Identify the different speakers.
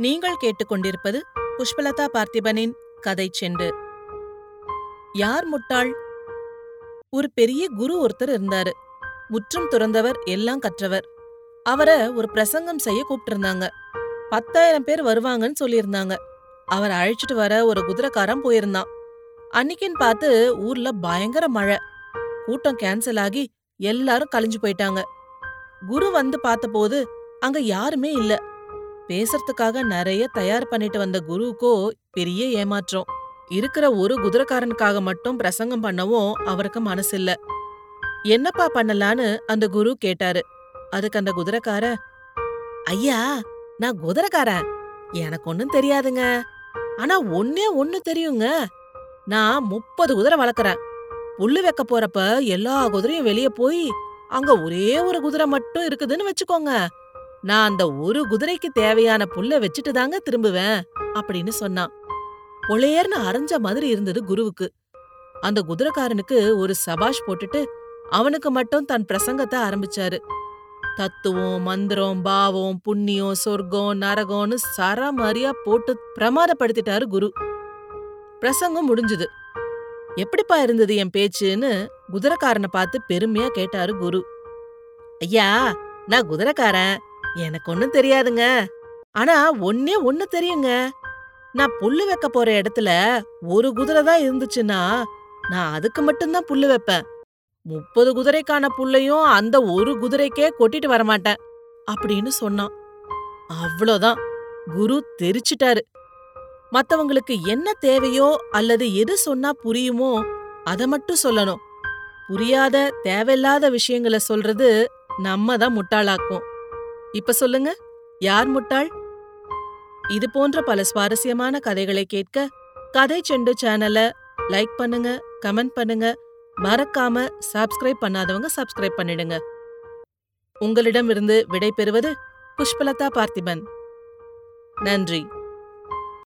Speaker 1: நீங்கள் கேட்டுக்கொண்டிருப்பது புஷ்பலதா பார்த்திபனின் கதை செண்டு யார் முட்டாள்? ஒரு பெரிய குரு ஒருத்தர் இருந்தாரு. முற்றும் துறந்தவர் எல்லாம் கற்றவர். அவரை ஒரு பிரசங்கம் செய்ய கூப்பிட்டிருந்தாங்க. பத்தாயிரம் பேர் வருவாங்கன்னு சொல்லியிருந்தாங்க. அவர் அழைச்சிட்டு வர ஒரு குதிரைக்காரன் போயிருந்தான். அன்னைக்குன்னு பார்த்து ஊர்ல பயங்கர மழை. கூட்டம் கேன்சல் ஆகி எல்லாரும் கழிஞ்சு போயிட்டாங்க. குரு வந்து பார்த்தபோது அங்க யாருமே இல்ல. பேசுறதுக்காக நிறைய தயார் பண்ணிட்டு வந்த குருவுக்கோ பெரிய ஏமாற்றம். இருக்கிற ஒரு குதிரைக்காரனுக்காக மட்டும் பிரசங்கம் பண்ணவும் அவருக்கு மனசு இல்ல என்னப்பா பண்ணலான்னு? அந்த குரு கேட்டாரு. அதுக்கு அந்த குதிரைக்கார ஐயா நான் குதிரைக்காரன். எனக்கு ஒன்னும் தெரியாதுங்க. ஆனா ஒன்னே ஒன்னு தெரியுங்க. நான் முப்பது குதிரை வளர்க்குறேன். புல்லு வைக்க போறப்ப எல்லா குதிரையும் வெளியே போய் அங்க ஒரே ஒரு குதிரை மட்டும் இருக்குதுன்னு வச்சுக்கோங்க. நான் அந்த ஒரு குதிரைக்கு தேவையான புல்ல வச்சுட்டு தாங்க திரும்புவேன் அப்படின்னு சொன்னான். பொழையர்னு அரைஞ்ச மாதிரி இருந்தது குருவுக்கு. அந்த குதிரைக்காரனுக்கு ஒரு சபாஷ் போட்டுட்டு அவனுக்கு மட்டும் தன் பிரசங்கத்தை ஆரம்பிச்சாரு. தத்துவம் மந்திரம் பாவம் புண்ணியம் சொர்க்கம் நரகம்னு சரமாரியா போட்டு பிரமாதப்படுத்திட்டாரு குரு. பிரசங்கம் முடிஞ்சுது. எப்படிப்பா இருந்தது என் பேச்சுன்னு குதிரைக்காரனை பார்த்து பெருமையா கேட்டாரு குரு. ஐயா நான் குதிரைக்காரன். எனக்கு ஒன்னும் தெரியாதுங்க. ஆனா ஒன்னே ஒன்னு தெரியுங்க. நான் புல்லு வைக்க போற இடத்துல ஒரு குதிரை தான் இருந்துச்சுன்னா நான் அதுக்கு மட்டும்தான் புல்லு வைப்பேன். முப்பது குதிரைக்கான புல்லையும் அந்த ஒரு குதிரைக்கே கொட்டிட்டு வரமாட்டேன் அப்படின்னு சொன்னான். அவ்வளோதான். குரு தெரிச்சிட்டாரு. மத்தவங்களுக்கு என்ன தேவையோ அல்லது எது சொன்னா புரியுமோ அதை மட்டும் சொல்லணும். புரியாத தேவையில்லாத விஷயங்களை சொல்றது நம்ம தான் முட்டாளாக்கும். இப்ப சொல்லுங்க. யார் முட்டாள்? இது போன்ற பல சுவாரஸ்யமான கதைகளை கேட்க கதை செண்டு சேனலை லைக் பண்ணுங்க கமெண்ட் பண்ணுங்க. மறக்காம சப்ஸ்கிரைப் பண்ணாதவங்க சப்ஸ்கிரைப் பண்ணிடுங்க. உங்களிடமிருந்து விடை பெறுவது புஷ்பலதா பார்த்திபன். நன்றி.